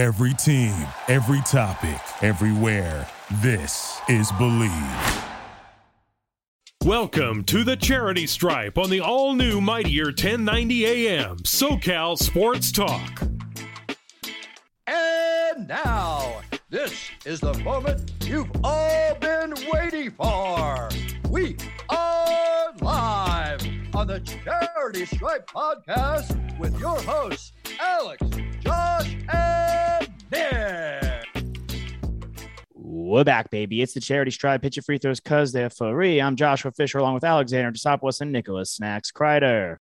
Every team, every topic, everywhere. This is Believe. Welcome to the Charity Stripe on the all new Mightier 1090 AM SoCal Sports Talk. And now, this is the moment you've all been waiting for. We are live on the Charity Stripe podcast with your hosts, Alex, Josh, and Nick. We're back, baby. It's the charity stripe. Pitch your free throws because they're free. I'm Joshua Fisher along with Alexander Desopoulos and Nicholas Snacks Kreider.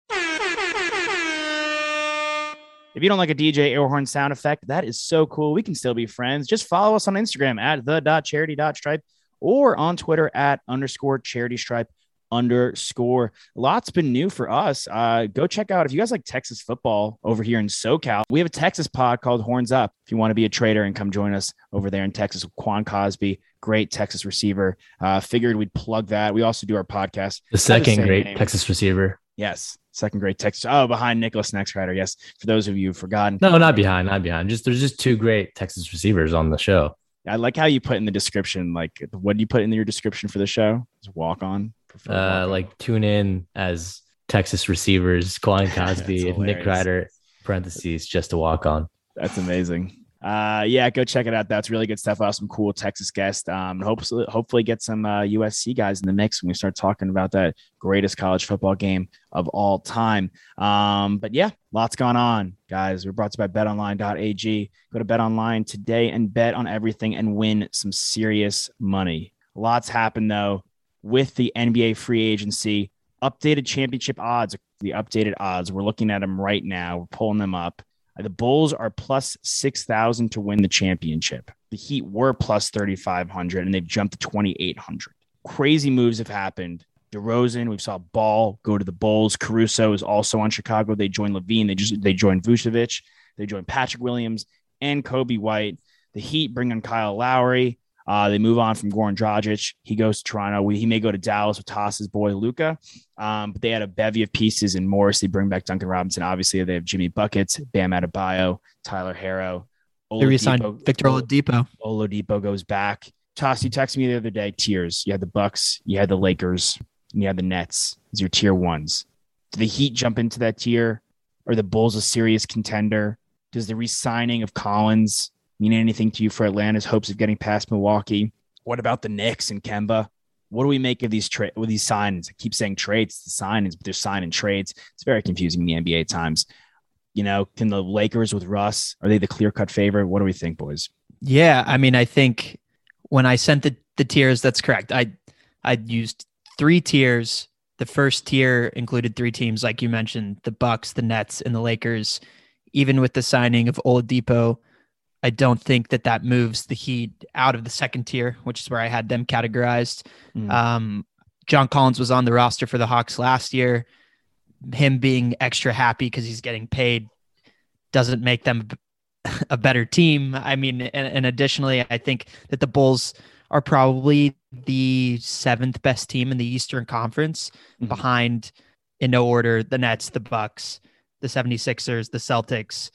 If you don't like a DJ airhorn sound effect, that is so cool. We can still be friends. Just follow us on Instagram at the.charity.stripe or on Twitter at underscore charity stripe underscore. Lots been new for us. Uh, go check out if you guys like Texas football over here in SoCal. We have a Texas pod called Horns Up. If you want to be a trader and come join us over there in Texas with Quan Cosby, great Texas receiver. Uh, figured we'd plug that. We also do our podcast. The second great name. Texas receiver. Yes, second great Texas. Oh, behind Nicholas Snacks Kreider. Yes, for those of you who've forgotten. No, not behind, not behind. Just there's just two great Texas receivers on the show. I like how you put in the description. Like, what do you put in your description for the show? Is walk on. Uh, like tune in as Texas receivers, Quan Cosby and Nick Ryder. Parentheses just to walk on. That's amazing. Uh, yeah, go check it out. That's really good stuff. Awesome, cool Texas guest. Um, hopefully, hopefully get some uh, USC guys in the mix when we start talking about that greatest college football game of all time. Um, but yeah, lots going on, guys. We're brought to you by BetOnline.ag. Go to BetOnline today and bet on everything and win some serious money. Lots happened though with the NBA free agency. Updated championship odds, the updated odds. We're looking at them right now. We're pulling them up. Uh, the Bulls are plus 6,000 to win the championship. The Heat were plus 3,500 and they've jumped to 2,800. Crazy moves have happened. DeRozan, we saw Ball go to the Bulls. Caruso is also on Chicago. They joined LaVine. They just they joined Vucevic. They joined Patrick Williams and Coby White. The Heat bring on Kyle Lowry. Uh, they move on from Goran Dragic. He goes to Toronto. He may go to Dallas with Toss's boy Luka. Um, but they had a bevy of pieces in Morris. They bring back Duncan Robinson. Obviously, they have Jimmy Buckets, Bam Adebayo, Tyler Herro. They re-signed Victor Oladipo. Oladipo goes back. Toss, you texted me the other day. Tiers. You had the Bucks. You had the Lakers. And you had the Nets. These are tier ones. Do the Heat jump into that tier? Are the Bulls a serious contender? Does the re-signing of Collins mean anything to you for Atlanta's hopes of getting past Milwaukee? What about the Knicks and Kemba? What do we make of these trade with these signs? I keep saying trades, the signings, but they're signing trades. It's very confusing in the NBA times. You know, can the Lakers with Russ are they the clear cut favorite? What do we think, boys? Yeah, I mean, I think when I sent the the tiers, that's correct. I I used three tiers. The first tier included three teams, like you mentioned, the Bucks, the Nets, and the Lakers. Even with the signing of Oladipo, I don't think that that moves the Heat out of the second tier, which is where I had them categorized. Mm. Um, John Collins was on the roster for the Hawks last year. Him being extra happy because he's getting paid doesn't make them a better team. I mean, and, and additionally, I think that the Bulls are probably the seventh best team in the Eastern Conference mm-hmm. behind, in no order, the Nets, the Bucks, the 76ers, the Celtics,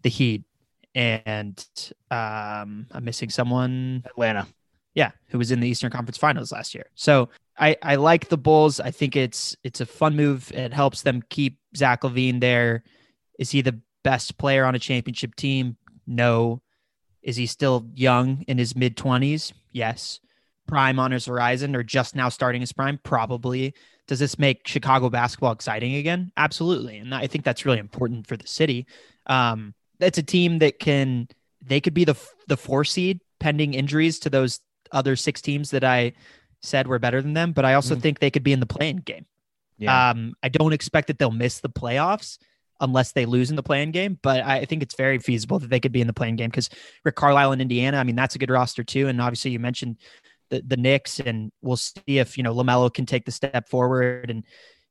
the Heat and um, I'm missing someone. Atlanta. Yeah, who was in the Eastern Conference Finals last year. So I, I like the Bulls. I think it's it's a fun move. It helps them keep Zach LaVine there. Is he the best player on a championship team? No. Is he still young in his mid twenties? Yes. Prime on his horizon or just now starting his prime? Probably. Does this make Chicago basketball exciting again? Absolutely. And I think that's really important for the city. Um, it's a team that can they could be the the four seed pending injuries to those other six teams that I said were better than them. But I also mm. think they could be in the play-in game. Yeah. Um, I don't expect that they'll miss the playoffs unless they lose in the play-in game. But I think it's very feasible that they could be in the play-in game because Rick Carlisle in Indiana, I mean, that's a good roster too. And obviously you mentioned the the Knicks, and we'll see if you know LaMelo can take the step forward and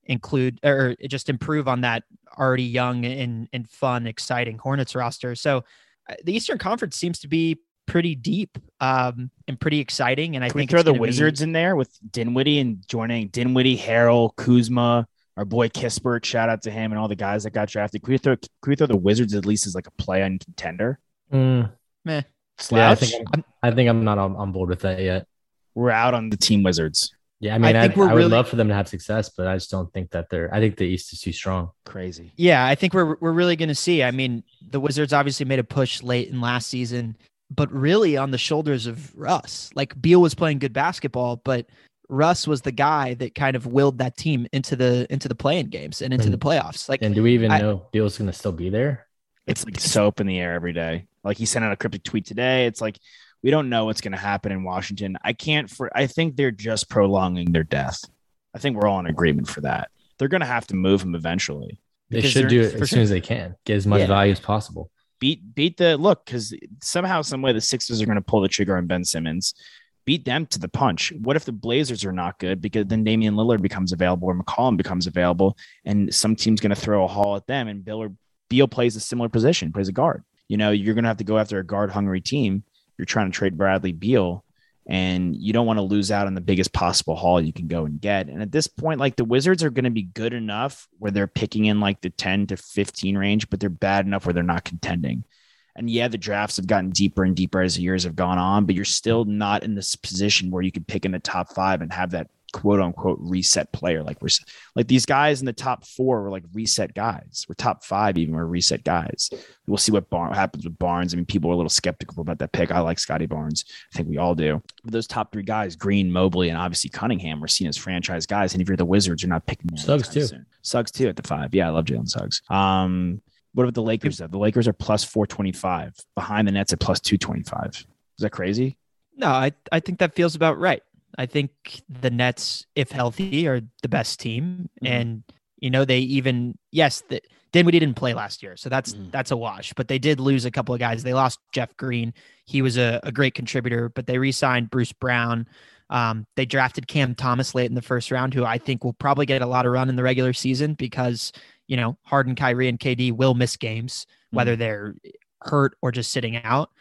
include or just improve on that already young and, and fun, exciting Hornets roster. So uh, the Eastern Conference seems to be pretty deep um, and pretty exciting. And I Can think we throw the Wizards be... in there with Dinwiddie and joining Dinwiddie, Harrell, Kuzma, our boy Kispert. Shout out to him and all the guys that got drafted. Can we throw, can we throw the Wizards at least as like a play on contender? Mm, Meh. yeah, I Slouch? think I'm, I think I'm not on, on board with that yet. We're out on the Team Wizards. Yeah, I mean, I, think we're I would really- love for them to have success, but I just don't think that they're. I think the East is too strong. Crazy. Yeah, I think we're we're really going to see. I mean, the Wizards obviously made a push late in last season, but really on the shoulders of Russ. Like Beal was playing good basketball, but Russ was the guy that kind of willed that team into the into the play-in games and into the playoffs. Like And do we even I- know Beal's going to still be there? It's like soap in the air every day. Like he sent out a cryptic tweet today. It's like we don't know what's going to happen in Washington. I can't for I think they're just prolonging their death. I think we're all in agreement for that. They're going to have to move him eventually. They should do it as soon as they can. Get as much Yeah. value as possible. Beat beat the look because somehow, some way, the Sixers are going to pull the trigger on Ben Simmons. Beat them to the punch. What if the Blazers are not good? Because then Damian Lillard becomes available or McCollum becomes available, and some team's going to throw a haul at them, and Bill or Beal plays a similar position, plays a guard. You know, you're going to have to go after a guard hungry team. You're trying to trade Bradley Beal, and you don't want to lose out on the biggest possible haul you can go and get. And at this point, like the Wizards are going to be good enough where they're picking in like the 10 to 15 range, but they're bad enough where they're not contending. And yeah, the drafts have gotten deeper and deeper as the years have gone on, but you're still not in this position where you could pick in the top five and have that quote unquote reset player. Like we're like these guys in the top four were like reset guys. We're top five even we're reset guys. We'll see what Bar- happens with Barnes. I mean, people are a little skeptical about that pick. I like Scottie Barnes. I think we all do. But those top three guys, Green, Mobley, and obviously Cunningham, were seen as franchise guys. And if you're the Wizards, you're not picking them Suggs, anytime too. soon. Suggs too at the five. Yeah, I love Jalen Suggs. Um, what about the Lakers though? The Lakers are plus four twenty five behind the Nets at plus two twenty five. Is that crazy? No, I, I think that feels about right. I think the Nets, if healthy, are the best team. Mhm. And, you know, they even, yes, the, Dinwiddie didn't play last year. So that's Mhm. that's a wash. But they did lose a couple of guys. They lost Jeff Green. He was a, a great contributor, but they re signed Bruce Brown. Um, they drafted Cam Thomas late in the first round, who I think will probably get a lot of run in the regular season because, you know, Harden, Kyrie, and KD will miss games, whether they're hurt or just sitting out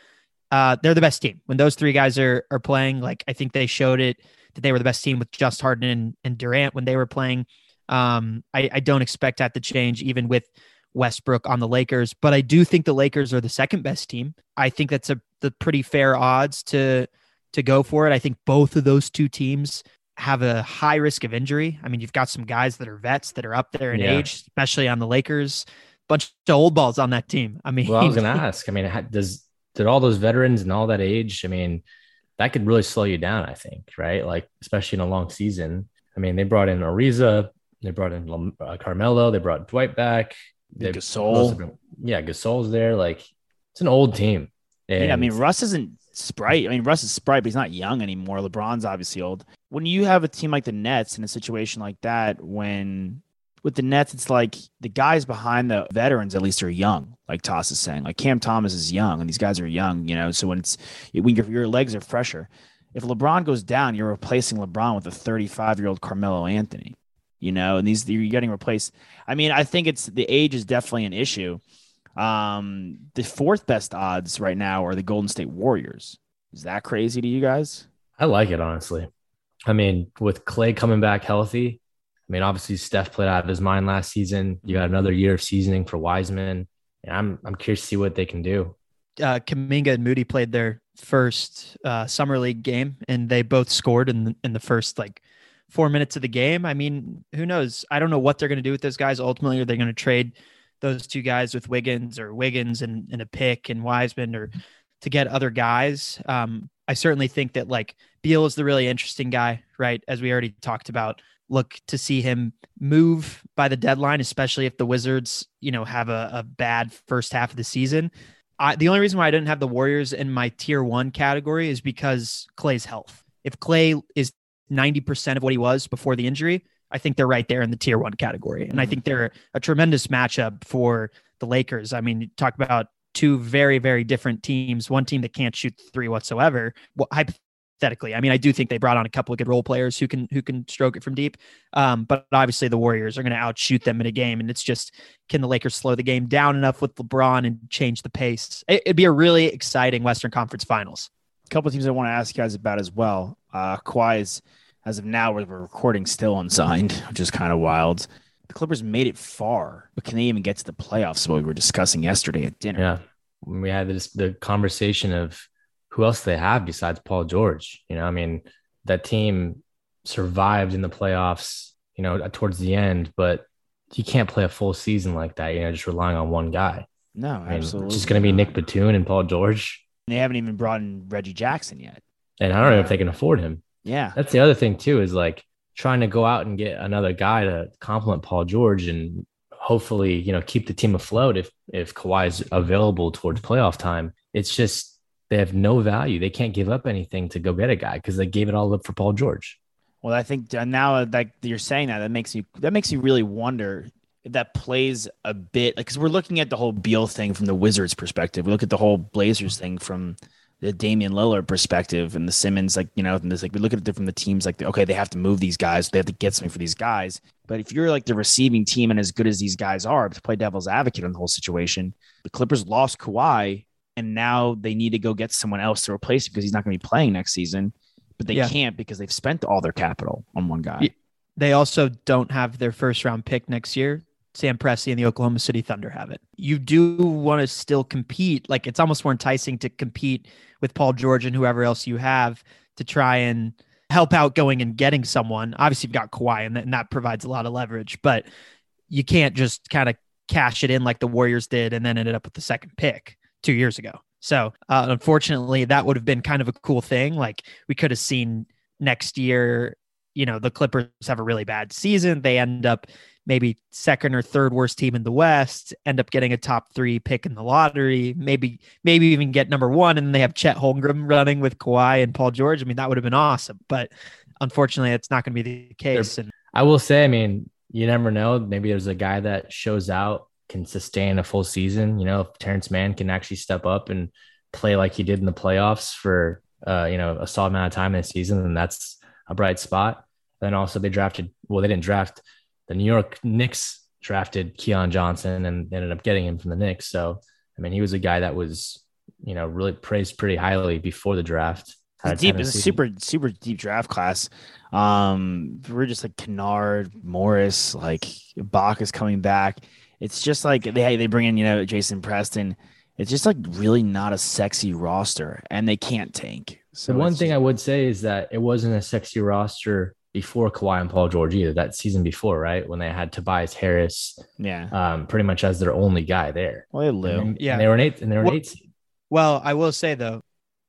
uh, they're the best team. When those three guys are are playing, like I think they showed it that they were the best team with just Harden and, and Durant when they were playing. Um, I, I don't expect that to change even with Westbrook on the Lakers, but I do think the Lakers are the second best team. I think that's a the pretty fair odds to to go for it. I think both of those two teams have a high risk of injury. I mean, you've got some guys that are vets that are up there in Yeah. age, especially on the Lakers. Bunch of old balls on that team. I mean, Well, I was going to ask. I mean, does did all those veterans and all that age? I mean, that could really slow you down. I think, right? Like especially in a long season. I mean, they brought in Ariza, they brought in uh, Carmelo, they brought Dwight back. They Gasol. yeah, Gasol's there. Like it's an old team. And yeah, I mean, Russ isn't Sprite. I mean, Russ is Sprite, but he's not young anymore. LeBron's obviously old. When you have a team like the Nets in a situation like that, when with the Nets, it's like the guys behind the veterans at least are young. Like Toss is saying, like Cam Thomas is young, and these guys are young. You know, so when it's when your, your legs are fresher. If LeBron goes down, you're replacing LeBron with a 35 year old Carmelo Anthony. You know, and these you're getting replaced. I mean, I think it's the age is definitely an issue. Um, the fourth best odds right now are the Golden State Warriors. Is that crazy to you guys? I like it honestly. I mean, with Clay coming back healthy, mean, obviously Steph played out of his mind last season. You got another year of seasoning for Wiseman. And I'm I'm curious to see what they can do. uh, Kuminga and Moody played their first uh, summer league game, and they both scored in the, in the first like four minutes of the game. I mean, who knows? I don't know what they're going to do with those guys. Ultimately, are they going to trade those two guys with Wiggins or Wiggins and, and a pick and Wiseman or to get other guys? Um, I certainly think that like Beal is the really interesting guy, right? As we already talked about. Look to see him move by the deadline, especially if the Wizards, you know, have a, a bad first half of the season. I, the only reason why I didn't have the Warriors in my tier one category is because Clay's health. If Clay is 90% of what he was before the injury, I think they're right there in the tier one category. And I think mm-hmm. they're a tremendous matchup for the Lakers. I mean, talk about two very, very different teams, one team that can't shoot three whatsoever. Well, hypothetically, I mean, I do think they brought on a couple of good role players who can who can stroke it from deep. Um, but obviously the Warriors are going to outshoot them in a game. And it's just can the Lakers slow the game down enough with LeBron and change the pace? It, would be a really exciting Western Conference Finals. A couple of teams I want to ask you guys about as well. Uh, Kawhi is, as of now, we're recording, still unsigned, which is kind of wild. The Clippers made it far, but can they even get to the playoffs? What we were discussing yesterday at dinner. Yeah. we had this the conversation of who else they have besides Paul George. You know, I mean, that team survived in the playoffs, you know, towards the end, but you can't play a full season like that, you know, just relying on one guy. No, I mean, absolutely. It's just going to be. Nick Batum and Paul George. They haven't even brought in Reggie Jackson yet. And I don't know if they can afford him. Yeah. That's the other thing, too, is like trying to go out and get another guy to complement Paul George and hopefully, you know, keep the team afloat if if Kawhi is available towards playoff time. It's just they have no value. They can't give up anything to go get a guy because they gave it all up for Paul George. Well, I think uh, now that you're saying that, that makes you that makes you really wonder if that plays a bit because we're looking at the whole Beal thing from the Wizards' perspective. We look at the whole Blazers thing from the Damian Lillard perspective and the Simmons, like you know, and this like we look at it from the teams like okay, they have to move these guys, they have to get something for these guys. But if you're like the receiving team and as good as these guys are, to play devil's advocate on the whole situation, the Clippers lost Kawhi, and now they need to go get someone else to replace him because he's not going to be playing next season. But they Yeah. can't because they've spent all their capital on one guy. They also don't have their first round pick next year. Sam Presti and the Oklahoma City Thunder have it. You do want to still compete. Like it's almost more enticing to compete with Paul George and whoever else you have to try and help out going and getting someone. Obviously, you've got Kawhi, and that, and that provides a lot of leverage, but you can't just kind of cash it in like the Warriors did and then ended up with the second pick two years ago. So, uh, unfortunately, that would have been kind of a cool thing. Like we could have seen next year, you know, the Clippers have a really bad season. They end up maybe second or third worst team in the West, end up getting a top three pick in the lottery, maybe maybe even get number one, and they have Chet Holmgren running with Kawhi and Paul George. I mean, that would have been awesome, but unfortunately, it's not going to be the case. And I will say, I mean, you never know. Maybe there's a guy that shows out, can sustain a full season. You know, if Terance Mann can actually step up and play like he did in the playoffs for, uh, you know, a solid amount of time in the season, then that's a bright spot. Then also they drafted, well, they didn't draft the New York Knicks drafted Keon Johnson and ended up getting him from the Knicks. So, I mean, he was a guy that was, you know, really praised pretty highly before the draft. It's deep. It's a super, super deep draft class. Um, we're just like Kennard, Morris, like Bach is coming back. It's just like they they bring in, you know, Jason Preston. It's just like really not a sexy roster, and they can't tank. So the one thing just- I would say is that it wasn't a sexy roster before Kawhi and Paul George either. That season before, right, when they had Tobias Harris, yeah. um, pretty much as their only guy there. Well, they Lou. And, Yeah. and they were an eight, and they were Well- eight seed. Well, I will say though,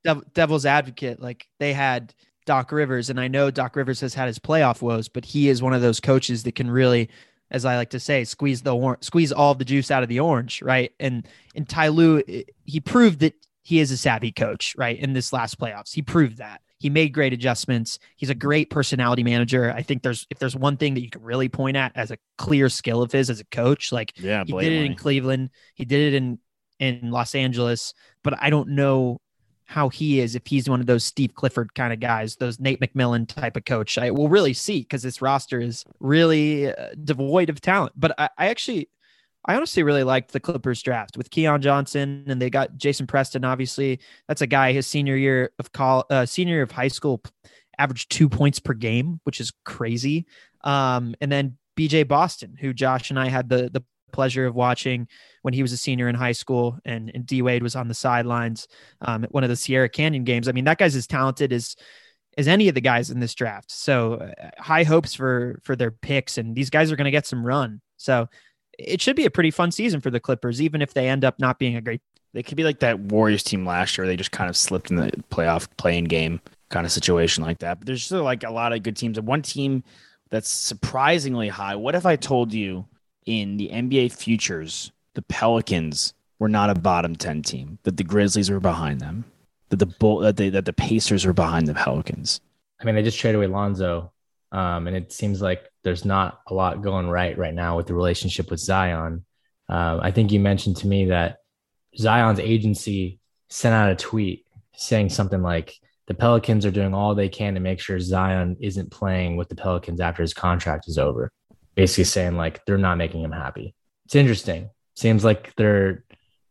Dev- Devil's Advocate, like they had Doc Rivers, and I know Doc Rivers has had his playoff woes, but he is one of those coaches that can really, as I like to say, squeeze the or- squeeze all the juice out of the orange, right? And and Ty Lue, eh, he proved that he is a savvy coach, right? In this last playoffs, he proved that. He made great adjustments. He's a great personality manager. I think there's if there's one thing that you can really point at as a clear skill of his as a coach, like Yeah, he did it in Cleveland. He did it in in Los Angeles, but I don't know how he is if he's one of those Steve Clifford kind of guys, those Nate McMillan type of coach. I will really see because this roster is really uh, devoid of talent. But I, I actually, I honestly really liked the Clippers draft with Keon Johnson, and they got Jason Preston. Obviously, that's a guy his senior year of call, uh, senior year of high school, averaged two points per game, which is crazy. Um, and then BJ Boston, who Josh and I had the the pleasure of watching when he was a senior in high school and, and D Wade was on the sidelines um, at one of the Sierra Canyon games. I mean, that guy's as talented as as any of the guys in this draft. So uh, high hopes for for their picks, and these guys are going to get some run. So it should be a pretty fun season for the Clippers, even if they end up not being a great. They could be like that Warriors team last year. They just kind of slipped in the playoff play-in game kind of situation like that. But there's still like a lot of good teams. And one team that's surprisingly high. What if I told you in the NBA futures, the Pelicans were not a bottom 10 team, that the Grizzlies were behind them, that the Bull, that, they, that the Pacers were behind the Pelicans? I mean, they just traded away Lonzo, um, and it seems like there's not a lot going right right now with the relationship with Zion. Um, I think you mentioned to me that Zion's agency sent out a tweet saying something like the Pelicans are doing all they can to make sure Zion isn't playing with the Pelicans after his contract is over. Basically saying like they're not making him happy. It's interesting. Seems like they're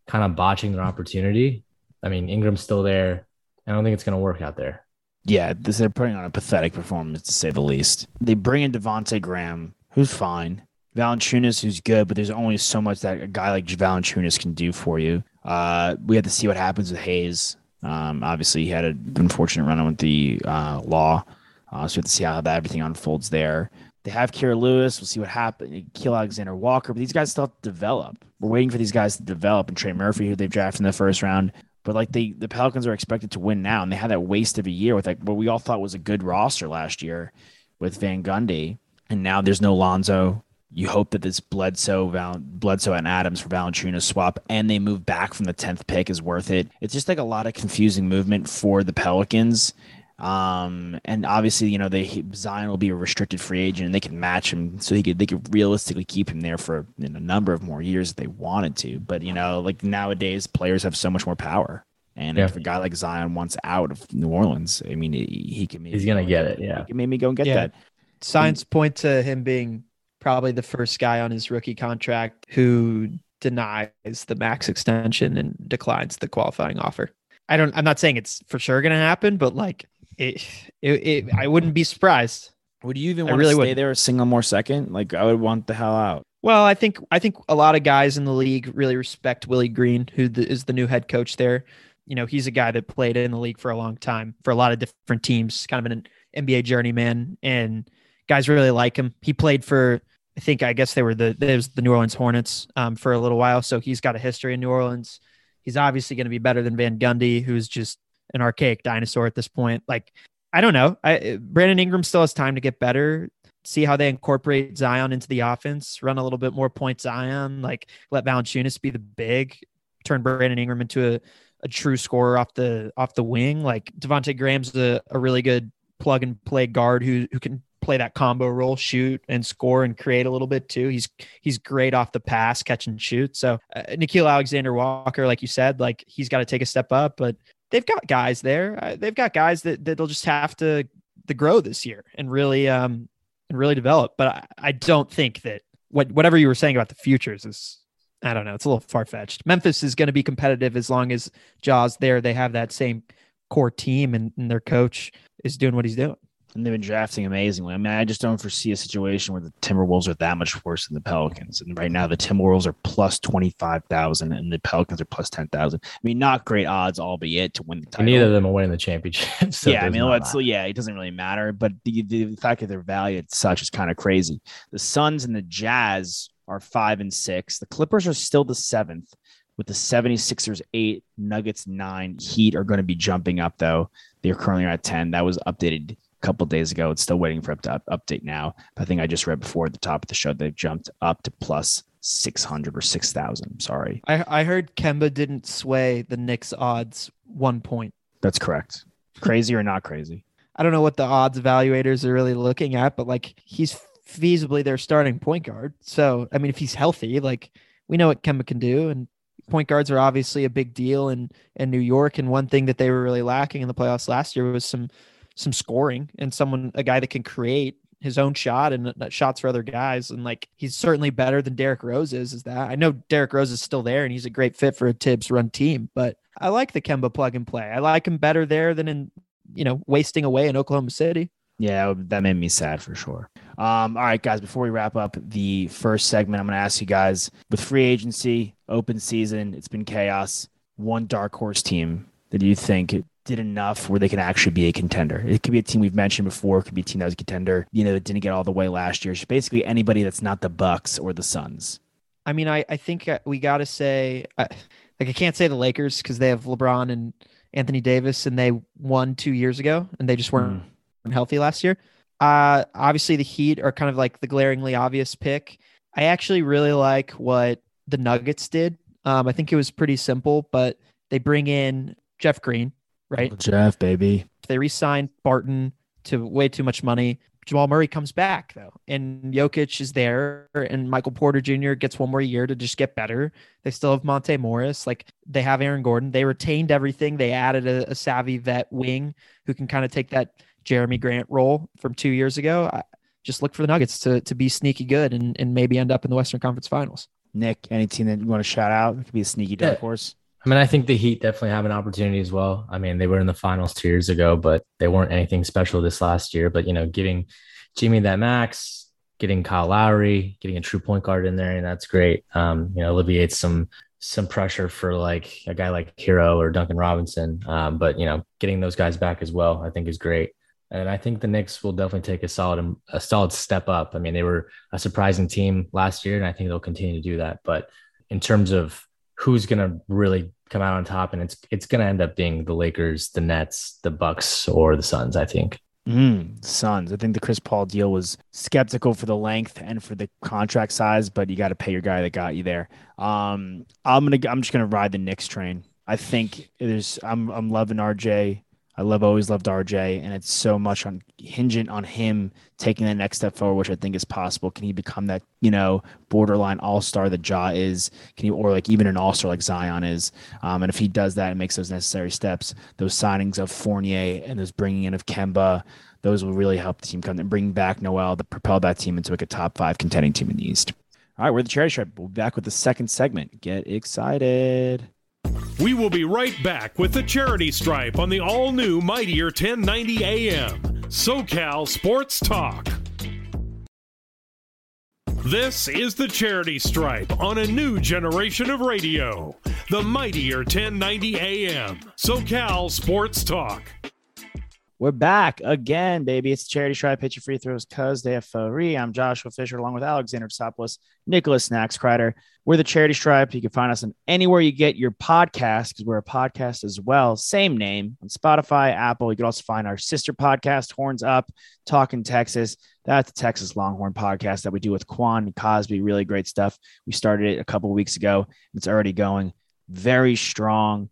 kind of botching their opportunity. I mean, Ingram's still there. I don't think it's going to work out there. Yeah, this, they're putting on a pathetic performance to say the least. They bring in Devonte Graham, who's fine. Valanciunas, who's good, but there's only so much that a guy like Valanciunas can do for you. Uh, we have to see what happens with Hayes. Um, obviously, he had an unfortunate run with the uh, law, uh, so we have to see how that everything unfolds there. They have Kira Lewis. We'll see what happens. Keill Alexander Walker, but these guys still have to develop. We're waiting for these guys to develop. And Trey Murphy, who they've drafted in the first round, but like they, the Pelicans are expected to win now, and they had that waste of a year with like what we all thought was a good roster last year with Van Gundy, and now there's no Lonzo. You hope that this Bledsoe, Val, Bledsoe and Adams for Valanciunas swap, and they move back from the tenth pick is worth it. It's just like a lot of confusing movement for the Pelicans, um, and obviously, you know, they Zion will be a restricted free agent, and they can match him, so he could they could realistically keep him there for you know, a number of more years if they wanted to. But you know, like nowadays, players have so much more power, and Yeah. if a guy like Zion wants out of New Orleans, I mean, he, he can. maybe He's gonna go get it, yeah. he can maybe go and get Yeah. that. Signs point to him being probably the first guy on his rookie contract who denies the max extension and declines the qualifying offer. I don't. I'm not saying it's for sure going to happen, but like it, it, it, I wouldn't be surprised. Would you even want really to stay wouldn't. there a single more second? Like I would want the hell out. Well, I think I think a lot of guys in the league really respect Willie Green, who the, is the new head coach there. You know, he's a guy that played in the league for a long time for a lot of different teams, kind of an NBA journeyman, and guys really like him. He played for, I think, I guess they were the it was the New Orleans Hornets um, for a little while, so he's got a history in New Orleans. He's obviously going to be better than Van Gundy, who's just an archaic dinosaur at this point. Like, I don't know. I Brandon Ingram still has time to get better see how they incorporate Zion into the offense, run a little bit more point Zion, like let Valanciunas be the big, turn Brandon Ingram into a, a true scorer off the off the wing. Like Devontae Graham's a, a really good plug and play guard who who can play that combo role, shoot and score and create a little bit too. He's he's great off the pass, catch and shoot. So uh, Nickeil Alexander Walker, like you said, like he's got to take a step up, but they've got guys there. Uh, they've got guys that that they'll just have to to grow this year and really um and really develop. But I, I don't think that what whatever you were saying about the futures is I don't know. It's a little far fetched. Memphis is going to be competitive as long as Ja's there. They have that same core team and, and their coach is doing what he's doing. And they've been drafting amazingly. I mean, I just don't foresee a situation where the Timberwolves are that much worse than the Pelicans. And right now, the Timberwolves are plus 25,000 and the Pelicans are plus 10,000. I mean, not great odds, albeit to win the title. And neither of them are winning the championship. So yeah, I mean, let's, that. yeah, it doesn't really matter. But the, the fact that they're valued such is kind of crazy. The Suns and the Jazz are five and six. The Clippers are still the seventh, with the 76ers eight, Nuggets nine. Heat are going to be jumping up, though. They're currently at 10. That was updated couple days ago. It's still waiting for it to up, update now. But I think I just read before at the top of the show they've jumped up to plus 600 or 6,000. I'm sorry. I, I heard Kemba didn't sway the Knicks odds one point. That's correct. Crazy or not crazy? I don't know what the odds evaluators are really looking at, but like he's feasibly their starting point guard. So, I mean, if he's healthy, like we know what Kemba can do. And point guards are obviously a big deal in, in New York. And one thing that they were really lacking in the playoffs last year was some some scoring and someone, a guy that can create his own shot and uh, shots for other guys. And like he's certainly better than Derrick Rose is, is that I know Derrick Rose is still there and he's a great fit for a Thibs run team, but I like the Kemba plug and play. I like him better there than in, you know, wasting away in Oklahoma City. Yeah, that made me sad for sure. Um, all right, guys, before we wrap up the first segment, I'm going to ask you guys with free agency, open season, it's been chaos. One dark horse team that you think did enough where they can actually be a contender. It could be a team we've mentioned before, it could be a team that was a contender, you know, that didn't get all the way last year. It's basically anybody that's not the Bucks or the Suns. I mean, I, I think uh, we got to say, uh, like, I can't say the Lakers because they have LeBron and Anthony Davis and they won two years ago and they just weren't healthy last year. Uh, obviously, the Heat are kind of like the glaringly obvious pick. I actually really like what the Nuggets did. Um, I think it was pretty simple, but they bring in Jeff Green, right? Jeff, baby. They re-signed Barton to way too much money. Jamal Murray comes back though, and Jokic is there, and Michael Porter Jr. gets one more year to just get better. They still have Monte Morris, like they have Aaron Gordon. They retained everything. They added a, a savvy vet wing who can kind of take that Jerami Grant role from two years ago. I, just look for the Nuggets to to be sneaky good and and maybe end up in the Western Conference Finals. Nick, any team that you want to shout out? It could be a sneaky dark horse. I mean, I think the Heat definitely have an opportunity as well. I mean, they were in the finals two years ago, but they weren't anything special this last year. But you know, giving Jimmy that max, getting Kyle Lowry, getting a true point guard in there, and that's great. Um, you know, alleviates some some pressure for like a guy like Herro or Duncan Robinson. Um, but you know, getting those guys back as well, I think is great. And I think the Knicks will definitely take a solid a solid step up. I mean, they were a surprising team last year, and I think they'll continue to do that. But in terms of who's to really come out on top, and it's it's to end up being the Lakers, the Nets, the Bucks, or the Suns. I think. Mm, Suns. I think the Chris Paul deal was skeptical for the length and for the contract size, but you got to pay your guy that got you there. Um, I'm gonna. I'm just gonna ride the Knicks train. I think there's. I'm. I'm loving RJ. I love always loved RJ, and it's so much on hinging on him taking the next step forward, which I think is possible. Can he become that you know borderline all star that Ja is? Can he or like even an all star like Zion is? Um, and if he does that and makes those necessary steps, those signings of Fournier and those bringing in of Kemba, those will really help the team come and bring back Noel to propel that team into like a top five contending team in the East. All right, we're the Charity Stripe. We'll be back with the second segment. Get excited. We will be right back with the Charity Stripe on the all new Mightier 1090 AM, SoCal Sports Talk. This is the Charity Stripe on a new generation of radio, the Mightier 1090 AM, SoCal Sports Talk. We're back again, baby. It's Charity Stripe. pitch your free throws cuz they have free. I'm Joshua Fisher along with Alexander Psopoulos, Nicholas Snacks Kreider. We're the Charity Stripe. You can find us on anywhere you get your podcast because we're a podcast as well. Same name on Spotify, Apple. You can also find our sister podcast, Horns Up, Talking Texas. That's the Texas Longhorn podcast that we do with Quan and Cosby. Really great stuff. We started it a couple weeks ago. It's already going very strong.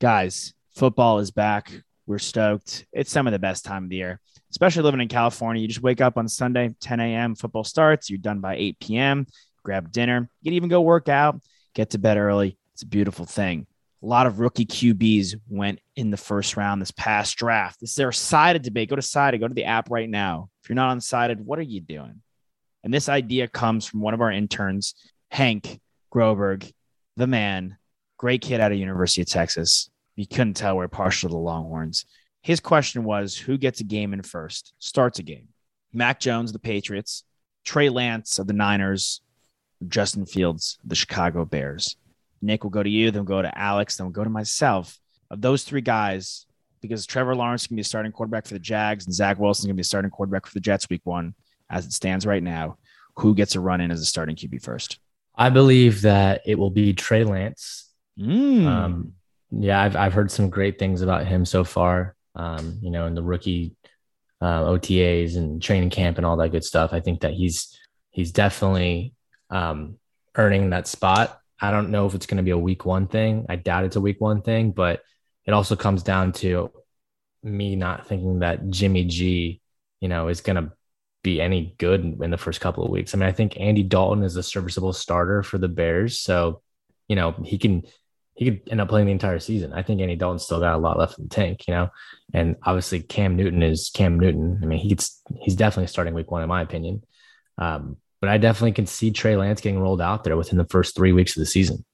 Guys, football is back. We're stoked. It's some of the best time of the year, especially living in California. You just wake up on Sunday, 10 a.m., football starts. You're done by 8 p.m., grab dinner. You can even go work out, get to bed early. It's a beautiful thing. A lot of rookie QBs went in the first round this past draft. This is their sided debate. Go to sided, go to the app right now. If you're not unsided, what are you doing? And this idea comes from one of our interns, Hank Groberg, the man, great kid out of University of Texas you couldn't tell we're partial to the Longhorns. His question was who gets a game in first, starts a game? Mac Jones, the Patriots, Trey Lance of the Niners, Justin Fields, the Chicago Bears. Nick will go to you, then we'll go to Alex, then we'll go to myself. Of those three guys, because Trevor Lawrence can be a starting quarterback for the Jags and Zach Wilson can be a starting quarterback for the Jets week one, as it stands right now, who gets a run in as a starting QB first? I believe that it will be Trey Lance. Mm. Um, yeah, I've I've heard some great things about him so far. Um, you know, in the rookie uh, OTAs and training camp and all that good stuff. I think that he's he's definitely um, earning that spot. I don't know if it's going to be a week one thing. I doubt it's a week one thing, but it also comes down to me not thinking that Jimmy G, you know, is going to be any good in the first couple of weeks. I mean, I think Andy Dalton is a serviceable starter for the Bears, so you know he can he could end up playing the entire season. I think Andy Dalton's still got a lot left in the tank, you know. And obviously Cam Newton is Cam Newton. I mean, he's he's definitely starting week one in my opinion. Um, but I definitely can see Trey Lance getting rolled out there within the first three weeks of the season.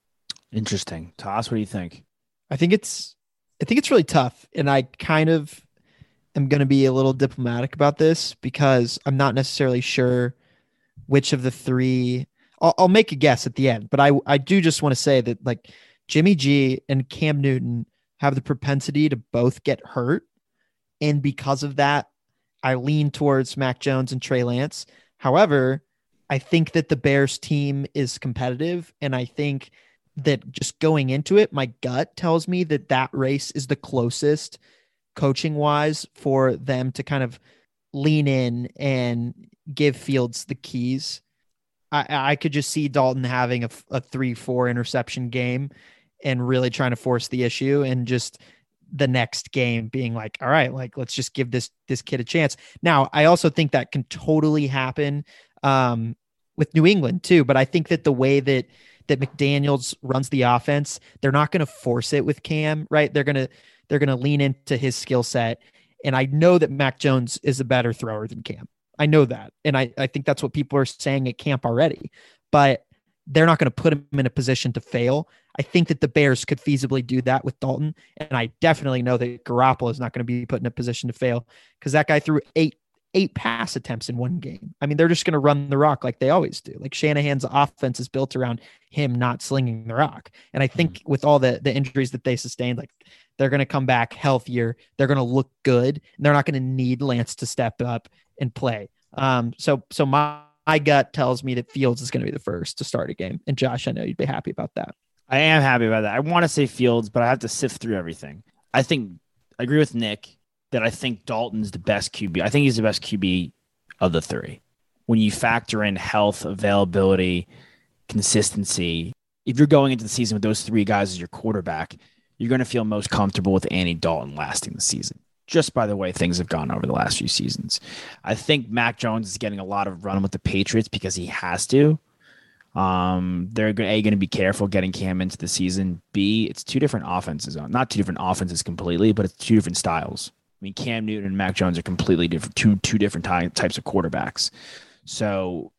Interesting. Toss, what do you think? I think it's I think it's really tough. And I kind of am going to be a little diplomatic about this because I'm not necessarily sure which of the three. I'll, I'll make a guess at the end, but I I do just want to say that like Jimmy G and Cam Newton have the propensity to both get hurt. And because of that, I lean towards Mac Jones and Trey Lance. However, I think that the Bears team is competitive. And I think that just going into it, my gut tells me that that race is the closest coaching wise for them to kind of lean in and give Fields the keys. I, I could just see Dalton having a, a three, four interception game and really trying to force the issue and just the next game being like all right like let's just give this this kid a chance. Now i also think that can totally happen um with new england too but i think that the way that that mcdaniels runs the offense they're not going to force it with cam right? They're going to they're going to lean into his skill set. And i know that mac jones is a better thrower than cam. I know that. And i i think that's what people are saying at camp already. But they're not going to put him in a position to fail. I think that the Bears could feasibly do that with Dalton. And I definitely know that Garoppolo is not going to be put in a position to fail because that guy threw eight eight pass attempts in one game. I mean, they're just going to run the rock like they always do. Like Shanahan's offense is built around him not slinging the rock. And I think mm-hmm. with all the the injuries that they sustained, like they're going to come back healthier. They're going to look good. And they're not going to need Lance to step up and play. Um, so so my my gut tells me that Fields is going to be the first to start a game. And Josh, I know you'd be happy about that. I am happy about that. I want to say Fields, but I have to sift through everything. I think I agree with Nick that I think Dalton's the best QB. I think he's the best QB of the three. When you factor in health, availability, consistency, if you're going into the season with those three guys as your quarterback, you're going to feel most comfortable with Andy Dalton lasting the season, just by the way things have gone over the last few seasons. I think Mac Jones is getting a lot of run with the Patriots because he has to. Um, they're A, going to be careful getting Cam into the season. B, it's two different offenses. Not two different offenses completely, but it's two different styles. I mean, Cam Newton and Mac Jones are completely different, two two different ty- types of quarterbacks. So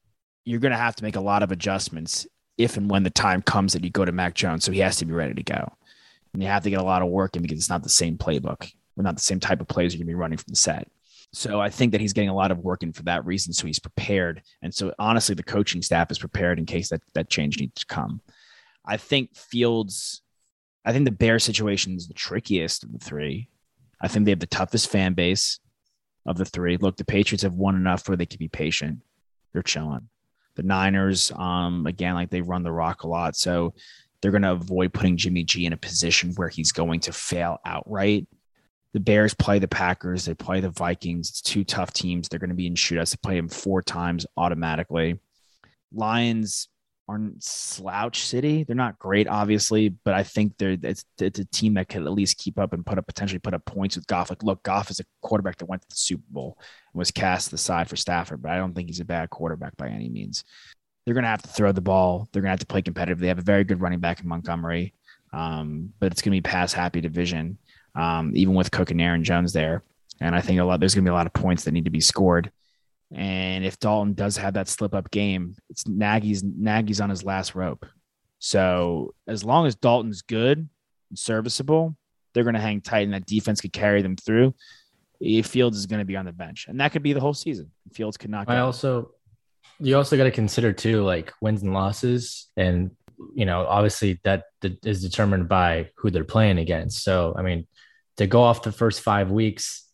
you're going to have to make a lot of adjustments if and when the time comes that you go to Mac Jones. So he has to be ready to go, and you have to get a lot of work in because it's not the same playbook. We're not the same type of plays you're going to be running from the set. So I think that he's getting a lot of work in for that reason. So he's prepared, and so honestly, the coaching staff is prepared in case that that change needs to come. I think Fields. I think the Bear situation is the trickiest of the three I think they have the toughest fan base of the three. Look, the Patriots have won enough where they can be patient. They're chilling. The Niners, um, again, like they run the rock a lot. So they're going to avoid putting Jimmy G in a position where he's going to fail outright. The Bears play the Packers. They play the Vikings. It's two tough teams. They're going to be in shootouts. They play them four times automatically. Lions, aren't slouch city. They're not great, obviously, but I think they're it's, it's a team that could at least keep up and put up potentially put up points with Goff. Like, look, Goff is a quarterback that went to the Super Bowl and was cast aside for Stafford, but I don't think he's a bad quarterback by any means. They're going to have to throw the ball. They're going to have to play competitive. They have a very good running back in Montgomery, um, but it's going to be pass happy division, um, even with Cook and Aaron Jones there. And I think a lot there's going to be a lot of points that need to be scored. And if Dalton does have that slip up game, it's Nagy's Nagy's on his last rope. So as long as Dalton's good and serviceable, they're going to hang tight, and that defense could carry them through. If Fields is going to be on the bench, and that could be the whole season. Fields could not. I also, you also got to consider too, like wins and losses, and you know, obviously that is determined by who they're playing against. So, I mean, to go off the first five weeks,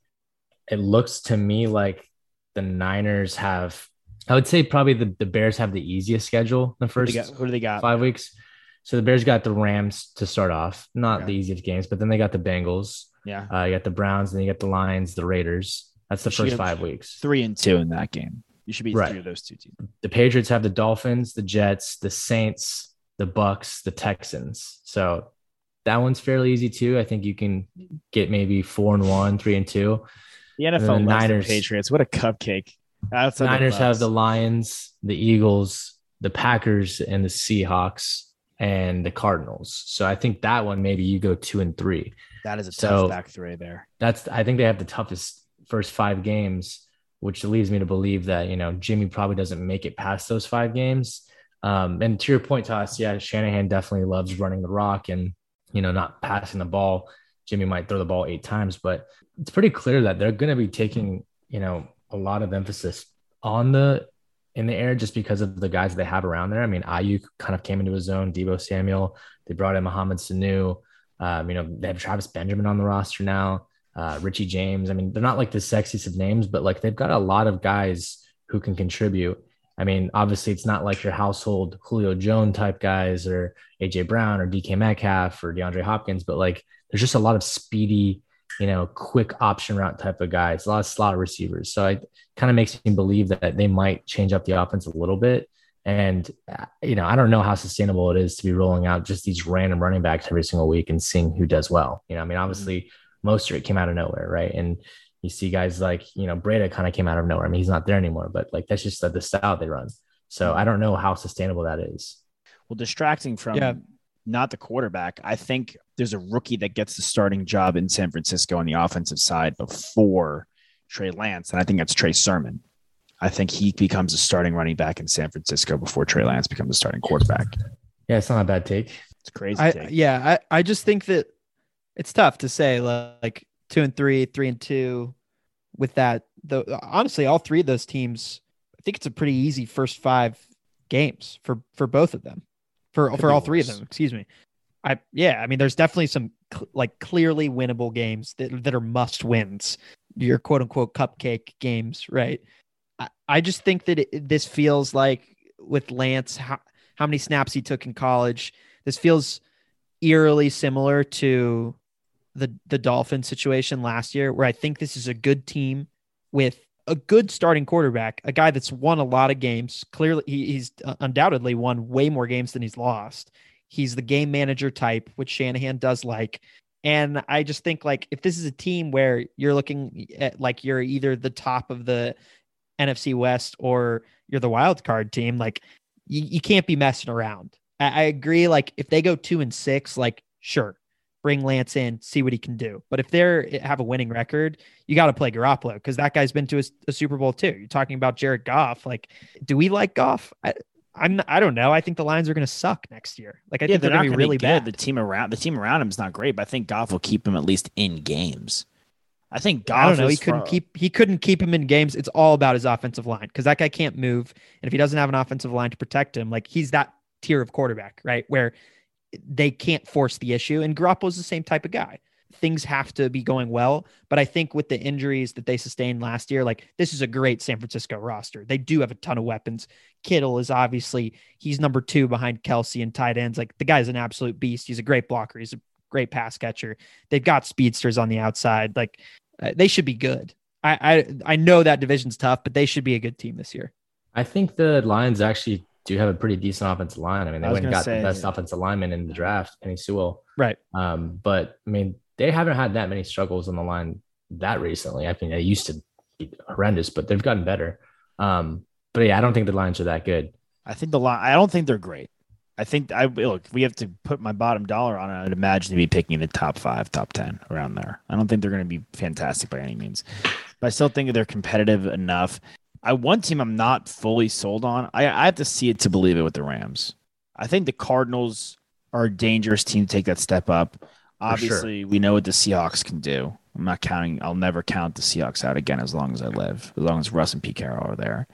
it looks to me like the Niners have, I would say probably the, the Bears have the easiest schedule the first who, got, who do they got? five weeks. So the Bears got the Rams to start off, not the easiest games, but then they got the Bengals. Yeah. Uh, you got the Browns, and then you got the Lions, the Raiders. That's the you first five weeks. Three and two in that game. You should be right. three of those two teams. The Patriots have the Dolphins, the Jets, the Saints, the Bucs, the Texans. So that one's fairly easy too. I think you can get maybe four and one, three and two. The NFL the Niners, the Patriots. What a cupcake! Outside Niners have the Lions, the Eagles, the Packers, and the Seahawks, and the Cardinals. So I think that one maybe you go two and three. That is a so tough back three there. That's I think they have the toughest first five games, which leads me to believe that you know Jimmy probably doesn't make it past those five games. Um, and to your point, Toss, yeah, Shanahan definitely loves running the rock and you know not passing the ball. Jimmy might throw the ball eight times, but it's pretty clear that they're going to be taking, you know, a lot of emphasis on the in the air just because of the guys they have around there. I mean, Aiyuk kind of came into his own, Deebo Samuel. They brought in Mohamed Sanu. Um, you know, they have Travis Benjamin on the roster now, uh, Richie James. I mean, they're not like the sexiest of names, but like they've got a lot of guys who can contribute. I mean, obviously, it's not like your household Julio Jones type guys or AJ Brown or DK Metcalf or DeAndre Hopkins, but like there's just a lot of speedy, you know, quick option route type of guys, a lot of slot receivers. So it kind of makes me believe that they might change up the offense a little bit. And, uh, you know, I don't know how sustainable it is to be rolling out just these random running backs every single week and seeing who does well. You know, I mean, obviously, most of it came out of nowhere, right? And you see guys like, you know, Breida kind of came out of nowhere. I mean, he's not there anymore, but like that's just the, the style they run. So. I don't know how sustainable that is. Well, distracting from yeah not the quarterback. I think there's a rookie that gets the starting job in San Francisco on the offensive side before Trey Lance, and I think that's Trey Sermon. I think he becomes a starting running back in San Francisco before Trey Lance becomes a starting quarterback. Yeah, it's not a bad take. It's crazy. I, yeah, I, I just think that it's tough to say like two and three, three and two. with that. The honestly, all three of those teams, I think it's a pretty easy first five games for for both of them, for Could for all three of them. Excuse me. I yeah, I mean, there's definitely some cl- like clearly winnable games that that are must wins. Your quote unquote cupcake games, right? I, I just think that it, this feels like with Lance, how how many snaps he took in college. This feels eerily similar to the the Dolphin situation last year, where I think this is a good team with a good starting quarterback, a guy that's won a lot of games. Clearly, he, he's undoubtedly won way more games than he's lost. He's the game manager type, which Shanahan does like. And I just think like if this is a team where you're looking at like you're either the top of the NFC West or you're the wild card team, like you, you can't be messing around. I, I agree. Like if they go two and six, like sure, bring Lance in, see what he can do. But if they're eh, have a winning record, you got to play Garoppolo because that guy's been to a, a Super Bowl too. You're talking about Jared Goff. Like, do we like Goff? I, I'm I don't know. I think the Lions are going to suck next year. Like I think they're, not going to be really good. bad. The team around the team around him is not great, but I think Goff will keep him at least in games. I think Goff. I don't know. He couldn't keep he couldn't keep him in games. It's all about his offensive line because that guy can't move, and if he doesn't have an offensive line to protect him, like he's that tier of quarterback, right? Where they can't force the issue. And Garoppolo's the same type of guy. Things have to be going well, but I think with the injuries that they sustained last year, like this is a great San Francisco roster. They do have a ton of weapons. Kittle is obviously he's number two behind Kelce and tight ends. Like the guy's an absolute beast. He's a great blocker. He's a great pass catcher. They've got speedsters on the outside. Like uh, they should be good. I, I I know that division's tough, but they should be a good team this year. I think the Lions actually do have a pretty decent offensive line. I mean, they I went and got say- the best offensive lineman in the draft, Penei Sewell. Right. Um, but I mean, they haven't had that many struggles on the line that recently. I mean, they used to be horrendous, but they've gotten better. Um, but yeah, I don't think the lines are that good. I think the line. I don't think they're great. I think I look. We have to put my bottom dollar on it. I'd imagine to be picking the top five, top ten around there. I don't think they're going to be fantastic by any means, but I still think they're competitive enough. I one team I'm not fully sold on. I, I have to see it to believe it with the Rams. I think the Cardinals are a dangerous team to take that step up. sure. Obviously, we know what the Seahawks can do. I'm not counting. I'll never count the Seahawks out again as long as I live. As long as Russ and Pete Carroll are there,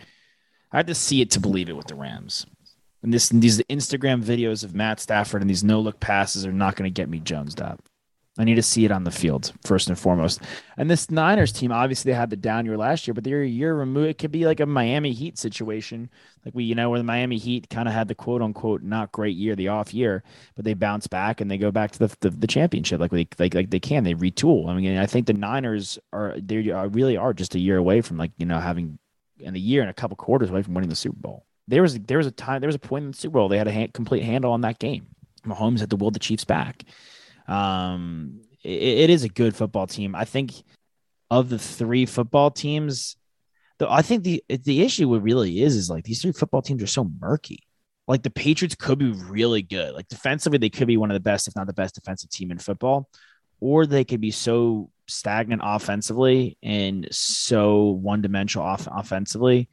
I have to see it to believe it with the Rams. And this these Instagram videos of Matt Stafford and these no look passes are not going to get me jonesed up. I need to see it on the field first and foremost. And this Niners team, obviously, they had the down year last year, but they're a year removed. It could be like a Miami Heat situation, like we, you know, where the Miami Heat kind of had the quote unquote not great year, the off year, but they bounce back and they go back to the the, the championship like they like like they can. They retool. I mean, I think the Niners are they are, really are just a year away from like you know having in a year and a couple quarters away from winning the Super Bowl. There was there was a time there was a point in the Super Bowl they had a complete handle on that game. Mahomes had to will the Chiefs back. Um, it, it is a good football team. I think of the three football teams, the I think the the issue what really is is like these three football teams are so murky. Like the Patriots could be really good. Like defensively, they could be one of the best, if not the best, defensive team in football, or they could be so stagnant offensively and so one dimensional off- offensively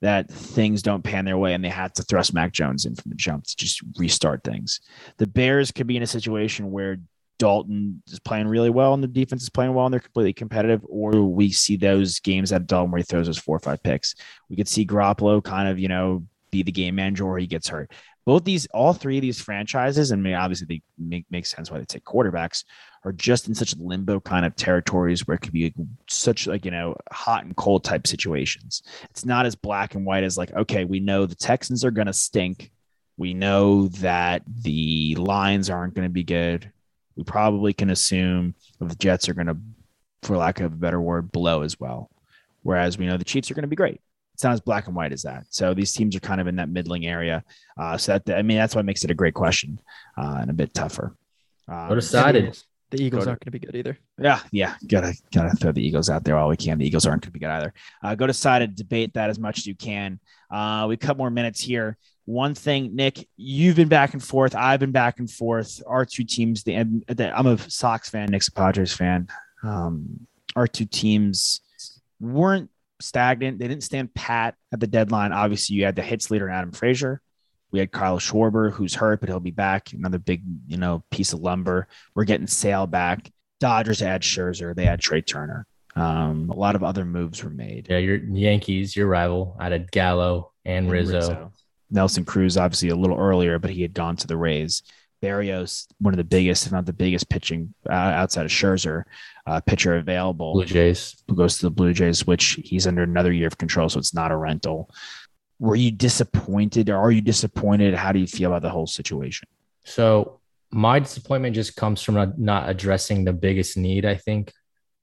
that things don't pan their way and they have to thrust Mac Jones in from the jump to just restart things. The Bears could be in a situation where Dalton is playing really well and the defense is playing well and they're completely competitive, or we see those games at Dalton where he throws those four or five picks. We could see Garoppolo kind of, you know, be the game manager or he gets hurt. Both these, all three of these franchises, and obviously they make, make sense why they take quarterbacks, are just in such limbo kind of territories where it could be such like, you know, hot and cold type situations. It's not as black and white as like, okay, we know the Texans are going to stink. We know that the Lions aren't going to be good. We probably can assume the Jets are going to, for lack of a better word, blow as well. Whereas we know the Chiefs are going to be great. It's not as black and white as that. So these teams are kind of in that middling area. Uh, so that I mean that's what makes it a great question uh, and a bit tougher. Um, What decided? The Eagles Go aren't going to be good either. yeah, yeah, gotta gotta throw the Eagles out there all we can. The Eagles aren't going to be good either. Uh, go to side and debate that as much as you can. Uh, we cut more minutes here. One thing, Nick, you've been back and forth. I've been back and forth. Our two teams. The, the I'm a Sox fan. Nick's a Padres fan. Um, our two teams weren't stagnant. They didn't stand pat at the deadline. Obviously, you had the hits leader Adam Frazier. We had Kyle Schwarber, who's hurt, but he'll be back. Another big, you know, piece of lumber. We're getting Sale back. Dodgers add Scherzer. They add Trea Turner. Um, a lot of other moves were made. Yeah, your Yankees, your rival, added Gallo and, And Rizzo. Nelson Cruz, obviously a little earlier, but he had gone to the Rays. Berrios, one of the biggest, if not the biggest pitching uh, outside of Scherzer, uh, pitcher available, Blue Jays. who goes to the Blue Jays, which he's under another year of control, so it's not a rental. Were you disappointed, or are you disappointed? How do you feel about the whole situation? So my disappointment just comes from not- addressing the biggest need I think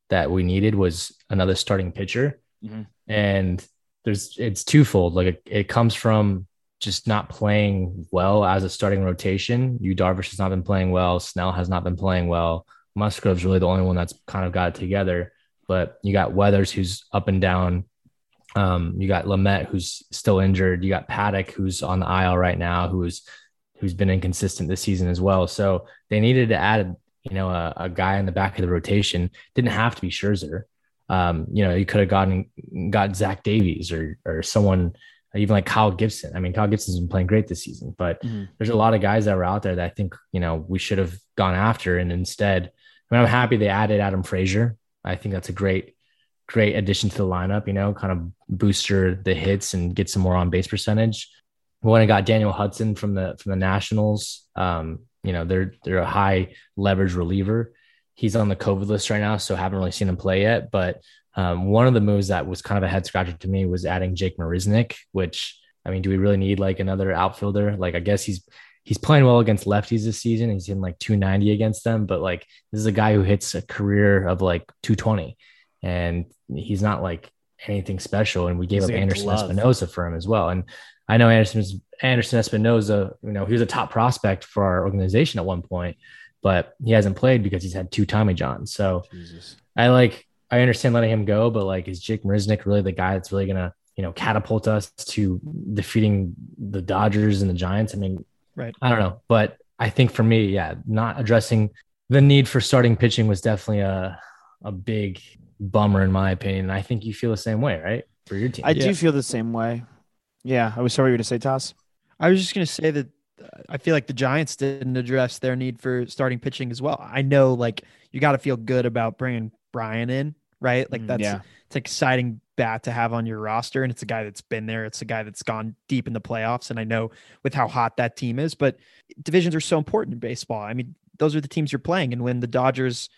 that we needed was another starting pitcher. Mhm. And there's it's twofold. Like it, it comes from just not playing well as a starting rotation. You Darvish has not been playing well. Snell has not been playing well. Musgrove's really the only one that's kind of got it together. But you got Weathers who's up and down. Um, you got Lamet who's still injured. You got Paddock who's on the IL right now, who's who's been inconsistent this season as well. So they needed to add, you know, a, a guy in the back of the rotation. Didn't have to be Scherzer. Um, you know, you could have gotten got Zach Davies or or someone even like Kyle Gibson. I mean, Kyle Gibson's been playing great this season, but Mhm. there's a lot of guys that were out there that I think you know we should have gone after, and instead, I mean, I'm happy they added Adam Frazier. I think that's a great, great addition to the lineup. You know, kind of booster the hits and get some more on base percentage. We went and got Daniel Hudson from the from the Nationals. Um, you know, they're they're a high leverage reliever. He's on the COVID list right now, so haven't really seen him play yet. But um, one of the moves that was kind of a head scratcher to me was adding Jake Marisnick, which I mean, do we really need like another outfielder? Like, I guess he's he's playing well against lefties this season. He's in like 290 against them, but like this is a guy who hits a career of like 220, and he's not like anything special. And we gave He's up Anderson glove. Espinoza for him as well. And I know Anderson Anderson Espinoza, you know, he was a top prospect for our organization at one point, but he hasn't played because he's had two Tommy Johns. So Jesus. I like I understand letting him go, but like is Jake Marisnick really the guy that's really gonna you know catapult us to defeating the Dodgers and the Giants? I mean, Right. I don't know, but I think for me, yeah, not addressing the need for starting pitching was definitely a a big bummer in my opinion. And I think you feel the same way, right? For your team, I Yeah. do feel the same way. Yeah, I was sorry you were gonna say, Toss. I was just going to say that uh, I feel like the Giants didn't address their need for starting pitching as well. I know, like, you got to feel good about bringing Brian in, right? Like, Mm, that's yeah. it's exciting bat to have on your roster. And it's a guy that's been there. It's a guy that's gone deep in the playoffs. And I know with how hot that team is, but divisions are so important in baseball. I mean, those are the teams you're playing. And when the Dodgers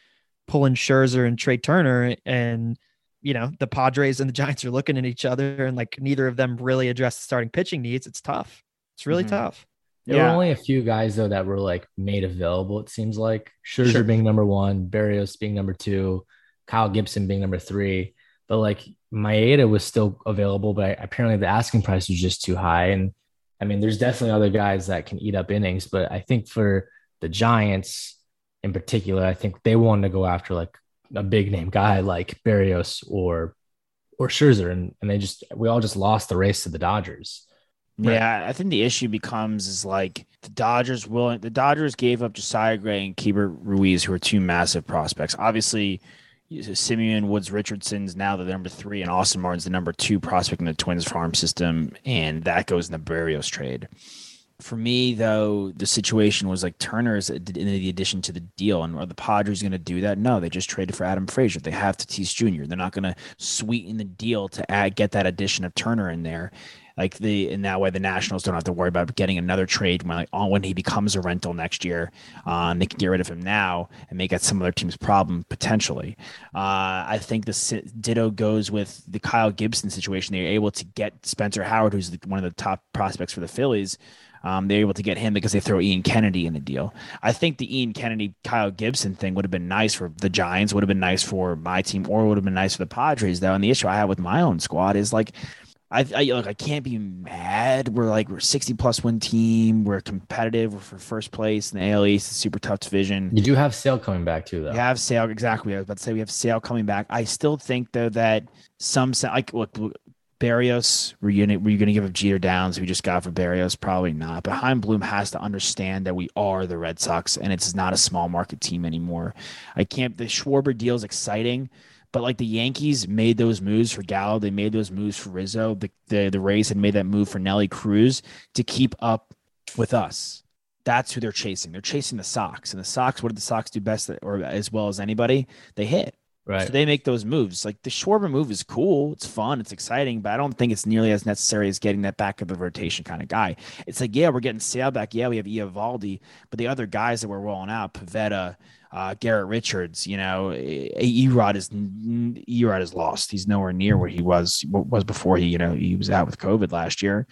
pull in Scherzer and Trea Turner and you know, the Padres and the Giants are looking at each other and like neither of them really address the starting pitching needs. It's tough. It's really Mhm. tough. There Yeah. were only a few guys though that were like made available. It seems like Scherzer Sure. being number one, Berrios being number two, Kyle Gibson being number three. But like Maeda was still available, but apparently the asking price was just too high. And I mean, there's definitely other guys that can eat up innings, but I think for the Giants in particular, I think they wanted to go after like a big name guy like Berrios or or Scherzer, and and they just we all just lost the race to the Dodgers. Yeah, I think the issue becomes is like the Dodgers willing the Dodgers gave up Josiah Gray and Keibert Ruiz, who are two massive prospects. Obviously, Simeon Woods Richardson's now the number three, and Austin Martin's the number two prospect in the Twins farm system, and that goes in the Berrios trade. For me, though, the situation was like Turner's in the addition to the deal, and are the Padres going to do that? No, they just traded for Adam Frazier. They have to Tatis Jr. They're not going to sweeten the deal to add, get that addition of Turner in there like the in that way the Nationals don't have to worry about getting another trade when like when he becomes a rental next year. And they can get rid of him now and make that some other team's problem potentially. Uh, I think the ditto goes with the Kyle Gibson situation. They're able to get Spencer Howard, who's the, one of the top prospects for the Phillies. Um, they're able to get him because they throw Ian Kennedy in the deal. I think the Ian Kennedy Kyle Gibson thing would have been nice for the Giants, would have been nice for my team, or would have been nice for the Padres though. And the issue I have with my own squad is like I, I look, I can't be mad. We're like we're 60 one team. We're competitive. We're for first place in the AL East. It's a super tough division. You do have Sale coming back too, though. We have Sale exactly. I was about to say we have Sale coming back. I still think though that some like look, look Berrios. Were you gonna were you gonna give up Jeter Downs? We just got for Berrios, probably not. But Chaim Bloom has to understand that we are the Red Sox, and it's not a small market team anymore. I can't. The Schwarber deal is exciting. But like the Yankees made those moves for Gallo, they made those moves for Rizzo. The, the the Rays had made that move for Nelly Cruz to keep up with us. That's who they're chasing. They're chasing the Sox, and the Sox. What did the Sox do best, or as well as anybody? They hit. Right. So they make those moves. Like the Schwarber move is cool. It's fun. It's exciting, but I don't think it's nearly as necessary as getting that back of the rotation kind of guy. It's like, yeah, we're getting Sale back. Yeah, we have Eovaldi, but the other guys that we're rolling out, Pivetta, uh, Garrett Richards, you know, Erod is Erod is lost. He's nowhere near where he was was before he, you know, he was out with COVID last year.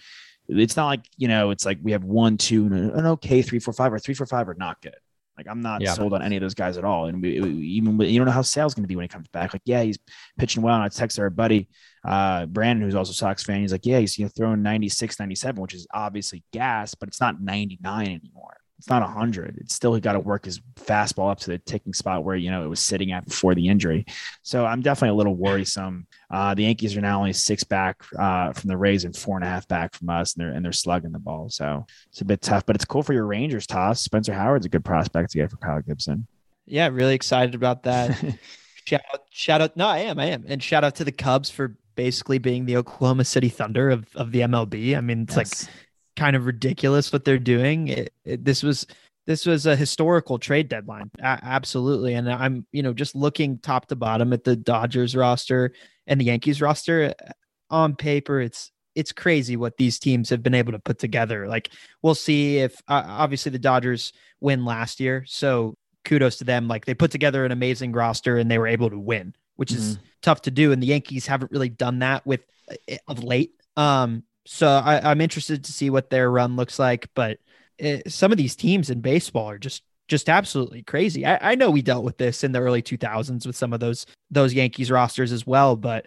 It's not like you know, it's like we have one, two, an okay three, four, five, or three, four, five are not good. Like I'm not yeah. sold on any of those guys at all. And we, we, even you don't know how Sale's going to be when he comes back. Like, yeah, he's pitching well. And I texted our buddy uh, Brandon, who's also Sox fan. He's like, yeah, he's you know throwing 96, 97, which is obviously gas, but it's not 99 anymore it's not 100. It's still got to work his fastball up to the ticking spot where, you know, it was sitting at before the injury. So I'm definitely a little worrisome. Uh, the Yankees are now only six back uh, from the Rays and four and a half back from us, and they're, and they're slugging the ball. So it's a bit tough, but it's cool for your Rangers, Toss. Spencer Howard's a good prospect to get for Kyle Gibson. Yeah, really excited about that. shout out, shout out. No, I am, I am. And shout out to the Cubs for basically being the Oklahoma City Thunder of, of the MLB. I mean, it's yes. like kind of ridiculous what they're doing. It, it, this was this was a historical trade deadline, a- absolutely. And I'm you know just looking top to bottom at the Dodgers roster and the Yankees roster uh, on paper. It's it's crazy what these teams have been able to put together. Like we'll see if uh, obviously the Dodgers win last year, so kudos to them. Like they put together an amazing roster and they were able to win, which mm-hmm. is tough to do. And the Yankees haven't really done that with uh, of late. Um, so I, am interested to see what their run looks like. But it, some of these teams in baseball are just just absolutely crazy. I, I know we dealt with this in the early 2000s with some of those those Yankees rosters as well, but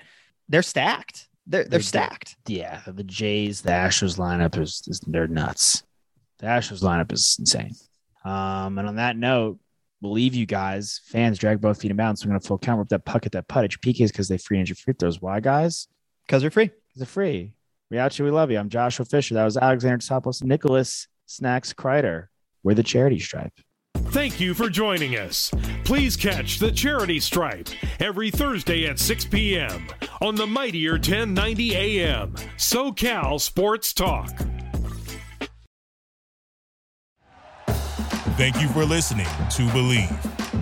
they're stacked. They're they're, stacked. Yeah, the Jays, the Astros lineup is, is they're nuts. The Astros lineup is insane. Um, and on that note, we'll leave you guys. Fans drag both feet and bounce. So we're gonna full count with that puck at that putt at your PKs because they free and your free throws. Why, guys? Because they're free. Because they're free. Riachi, we love you. I'm Joshua Fisher. That was Alexander Topos, Nicholas Snacks Kreider. We're the charity stripe. Thank you for joining us. Please catch the Charity Stripe every Thursday at 6 p.m. on the Mightier 1090 AM SoCal Sports Talk. Thank you for listening to Bleav.